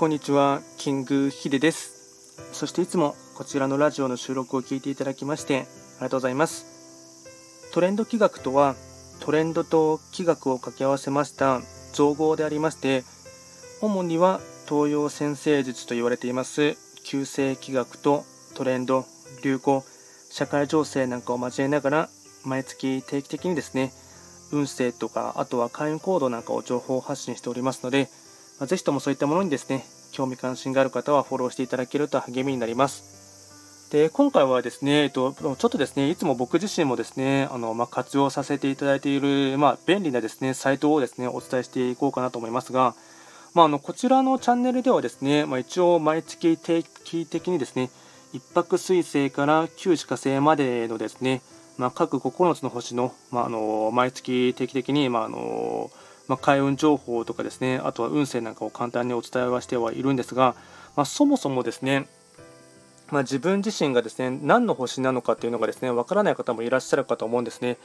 こんにちは、キングヒデです。そしていつもこちらのラジオの収録を聞いていただきましてありがとうございます。トレンド企画とは、トレンドと企画を掛け合わせました造語でありまして、主には東洋先生術と言われています旧世企画とトレンド、流行、社会情勢なんかを交えながら毎月定期的にですね、運勢とか、あとは会員行動なんかを情報発信しておりますので、ぜひともそういったものにですね、興味関心がある方はフォローしていただけると励みになります。で、今回はですね、えっと、ちょっとですね、いつも僕自身もですね、あの、まあ、活用させていただいている、まあ、便利なですね、サイトをですね、お伝えしていこうかなと思いますが、まあ、あの、こちらのチャンネルではですね、まあ、一応毎月定期的にですね、一泊水星から九死火星までのですね、まあ、各9つの星の、まあ、あの毎月定期的に、まああのまあ、開運情報とかですね、あとは運勢なんかを簡単にお伝えはしてはいるんですが、まあ、そもそもですね、まあ、自分自身がですね何の星なのかっていうのがですねわからない方もいらっしゃるかと思うんですね。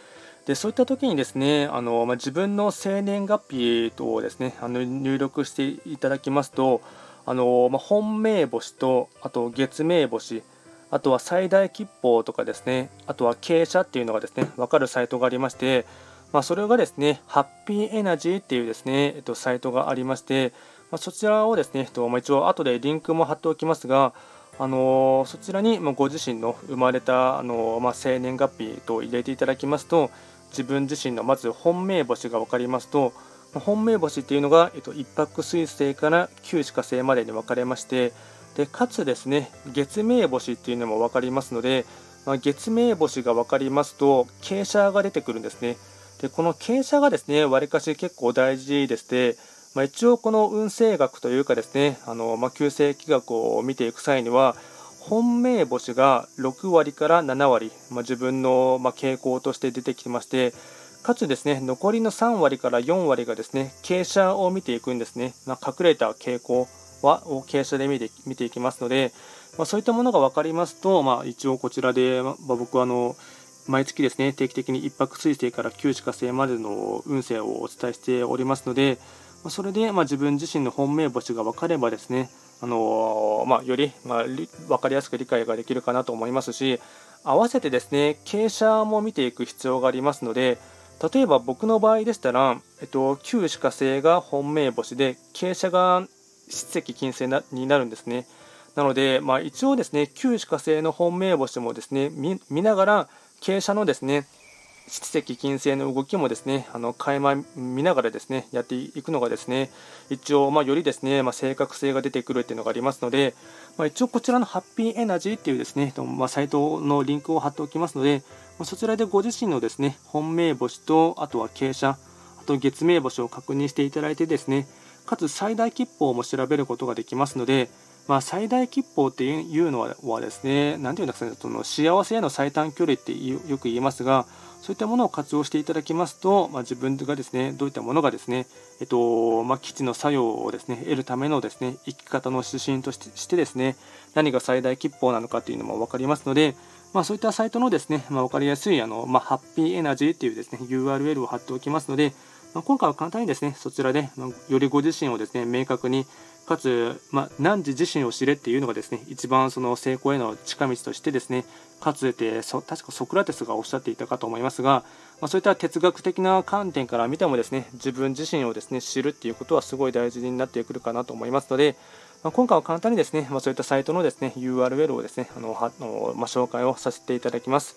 でそういった時にですねあの、まあ、自分の生年月日とですねあの入力していただきますとあの、まあ、本命星とあと月命星あとは最大吉報とかですねあとは傾斜っていうのがですね分かるサイトがありましてまあ、それがですね、ハッピーエナジーっていうですね、えっと、サイトがありまして、まあ、そちらをですね、えっとまあ、一応後でリンクも貼っておきますが、あのーそちらにご自身の生まれた、あのーまあ、生年月日と入れていただきますと、自分自身のまず本命星が分かりますと、本命星っていうのが、えっと、一泊水星から九死火星までに分かれまして、でかつですね、月命星っていうのも分かりますので、まあ、月命星が分かりますと、傾斜が出てくるんですね。でこの傾斜がですね、わりかし結構大事でして、まあ、一応この運勢学というかですね、あのまあ、旧世紀学を見ていく際には、本命星が6割から7割、まあ、自分のま傾向として出てきまして、かつですね、残りの3割から4割がですね、傾斜を見ていくんですね。ま、隠れた傾向はを傾斜で見て見ていきますので、ま、そういったものが分かりますと、まあ、一応こちらで、ま、僕はあの毎月ですね定期的に一泊水星から九死火星までの運勢をお伝えしておりますので、まそれでま自分自身の本命星が分かればですね、あのーまあ、よりまあ分かりやすく理解ができるかなと思いますし合わせてですね傾斜も見ていく必要がありますので例えば僕の場合でしたら、えっと、九死火星が本命星で傾斜が七石金星になるんですね。なので、まあ、一応ですね、旧歯科星の本命星もですね、見ながら、傾斜のですね、七石金星の動きもですね、あの垣間見ながらですね、やっていくのがですね、一応、まあ、よりですね、まあ、正確性が出てくるっていうのがありますので、まあ、一応こちらのハッピーエナジーっていうですね、まあ、サイトのリンクを貼っておきますので、まあ、そちらでご自身のですね、本命星と、あとは傾斜、あと月命星を確認していただいてですね、かつ最大吉報も調べることができますので、まあ、最大吉報っていうのはですね、なんていうんですかね、その幸せへの最短距離ってよく言いますが、そういったものを活用していただきますと、まあ、自分がですね、どういったものがですね、えっと、まあ、基地の作用をですね、得るためのですね、生き方の指針としてですね、何が最大吉報なのかというのも分かりますので、まあ、そういったサイトのですね、まあ、分かりやすいあの、まあ、ハッピーエナジーっていうですね、URL を貼っておきますので、まあ、今回は簡単にですね、そちらで、まあよりご自身をですね、明確に、かつ、まあ、何時自身を知れっていうのがですね、一番その成功への近道としてですね、かつて、そ確かソクラテスがおっしゃっていたかと思いますが、まあ、そういった哲学的な観点から見てもですね、自分自身をですね、知るっていうことはすごい大事になってくるかなと思いますので、まあ、今回は簡単にですね、まあ、そういったサイトのですね、URL をですね、あのはのまあ、紹介をさせていただきます。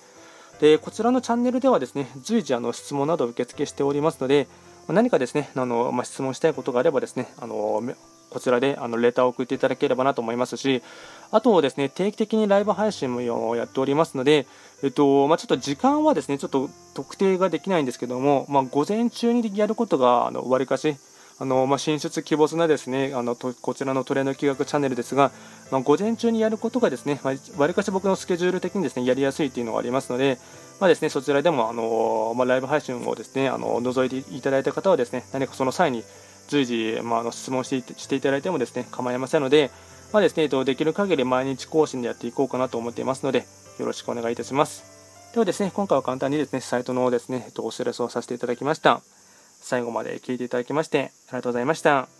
で、こちらのチャンネルではですね、随時あの質問など受付しておりますので、何かですね、あのまあ、質問したいことがあればですね、あのこちらであのレターを送っていただければなと思いますし、あとですね、定期的にライブ配信もやっておりますので、えっとまあ、ちょっと時間はですね、ちょっと特定ができないんですけども、まあ、午前中にやることがあのわりかし、あのまあ、進出鬼没なですねあのこちらのトレンド企画チャンネルですが、まあ、午前中にやることがですねわり、まあ、かし僕のスケジュール的にですねやりやすいというのがありますので、まあですね、そちらでもあの、ま、ライブ配信をですねあの覗いていただいた方はですね何かその際に随時、まあ、あの質問してしていただいてもですね構いませんので、まあですね、えっとできる限り毎日更新でやっていこうかなと思っていますのでよろしくお願いいたします。ではですね、今回は簡単にですね、サイトのですね、えっとお知らせをさせていただきました。最後まで聞いていただきましてありがとうございました。